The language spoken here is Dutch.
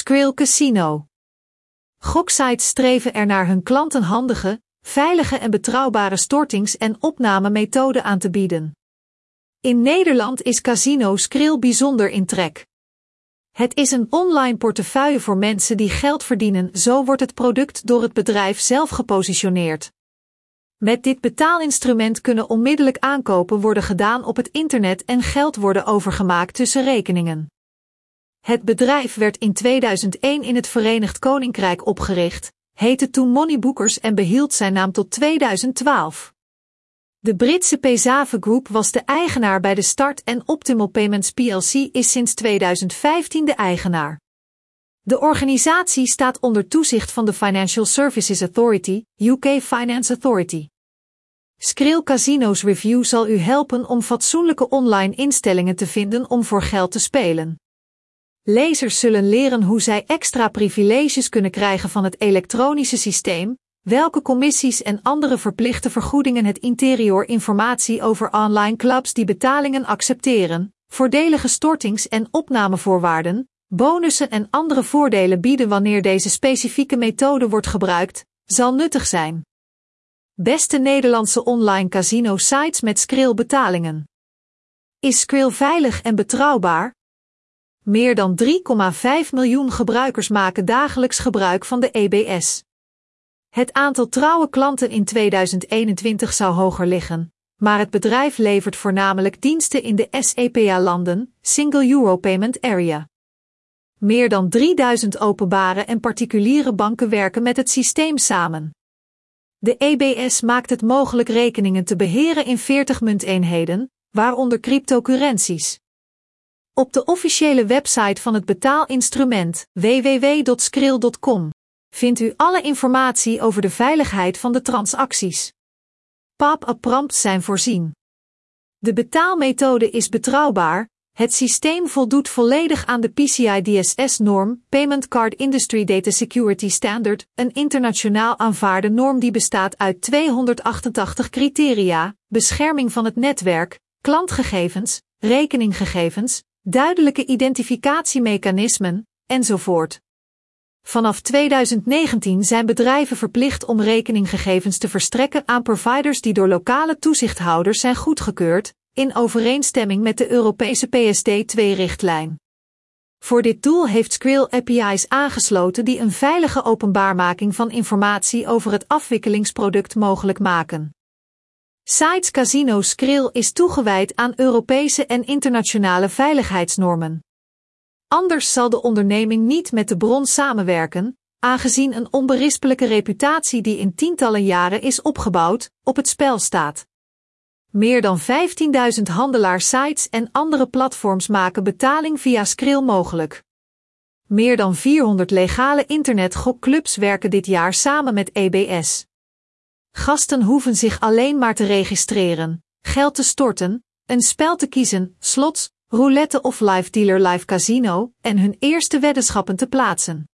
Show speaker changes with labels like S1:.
S1: Skrill Casino. Goksites streven er naar hun klanten handige, veilige en betrouwbare stortings- en opnamemethoden aan te bieden. In Nederland is Casino Skrill bijzonder in trek. Het is een online portefeuille voor mensen die geld verdienen, zo wordt het product door het bedrijf zelf gepositioneerd. Met dit betaalinstrument kunnen onmiddellijk aankopen worden gedaan op het internet en geld worden overgemaakt tussen rekeningen. Het bedrijf werd in 2001 in het Verenigd Koninkrijk opgericht, heette toen Moneybookers en behield zijn naam tot 2012. De Britse Pesave Group was de eigenaar bij de start en Optimal Payments plc is sinds 2015 de eigenaar. De organisatie staat onder toezicht van de Financial Services Authority, UK Finance Authority. Skrill Casino's Review zal u helpen om fatsoenlijke online instellingen te vinden om voor geld te spelen. Lezers zullen leren hoe zij extra privileges kunnen krijgen van het elektronische systeem, welke commissies en andere verplichte vergoedingen het interieur informatie over online clubs die betalingen accepteren, voordelige stortings- en opnamevoorwaarden, bonussen en andere voordelen bieden wanneer deze specifieke methode wordt gebruikt, zal nuttig zijn. Beste Nederlandse online casino sites met Skrill betalingen. Is Skrill veilig en betrouwbaar? Meer dan 3,5 miljoen gebruikers maken dagelijks gebruik van de EBS. Het aantal trouwe klanten in 2021 zou hoger liggen, maar het bedrijf levert voornamelijk diensten in de SEPA-landen, Single Euro Payment Area. Meer dan 3000 openbare en particuliere banken werken met het systeem samen. De EBS maakt het mogelijk rekeningen te beheren in 40 munteenheden, waaronder cryptocurrenties. Op de officiële website van het betaalinstrument www.skrill.com vindt u alle informatie over de veiligheid van de transacties. Pop-up prompts zijn voorzien. De betaalmethode is betrouwbaar, het systeem voldoet volledig aan de PCI DSS-norm, Payment Card Industry Data Security Standard, een internationaal aanvaarde norm die bestaat uit 288 criteria, bescherming van het netwerk, klantgegevens, rekeninggegevens, duidelijke identificatiemechanismen, enzovoort. Vanaf 2019 zijn bedrijven verplicht om rekeninggegevens te verstrekken aan providers die door lokale toezichthouders zijn goedgekeurd, in overeenstemming met de Europese PSD2-richtlijn. Voor dit doel heeft Skrill API's aangesloten die een veilige openbaarmaking van informatie over het afwikkelingsproduct mogelijk maken. Sites Casino Skrill is toegewijd aan Europese en internationale veiligheidsnormen. Anders zal de onderneming niet met de bron samenwerken, aangezien een onberispelijke reputatie die in tientallen jaren is opgebouwd, op het spel staat. Meer dan 15.000 handelaarssites en andere platforms maken betaling via Skrill mogelijk. Meer dan 400 legale internetgokclubs werken dit jaar samen met EBS. Gasten hoeven zich alleen maar te registreren, geld te storten, een spel te kiezen, slots, roulette of live dealer live casino en hun eerste weddenschappen te plaatsen.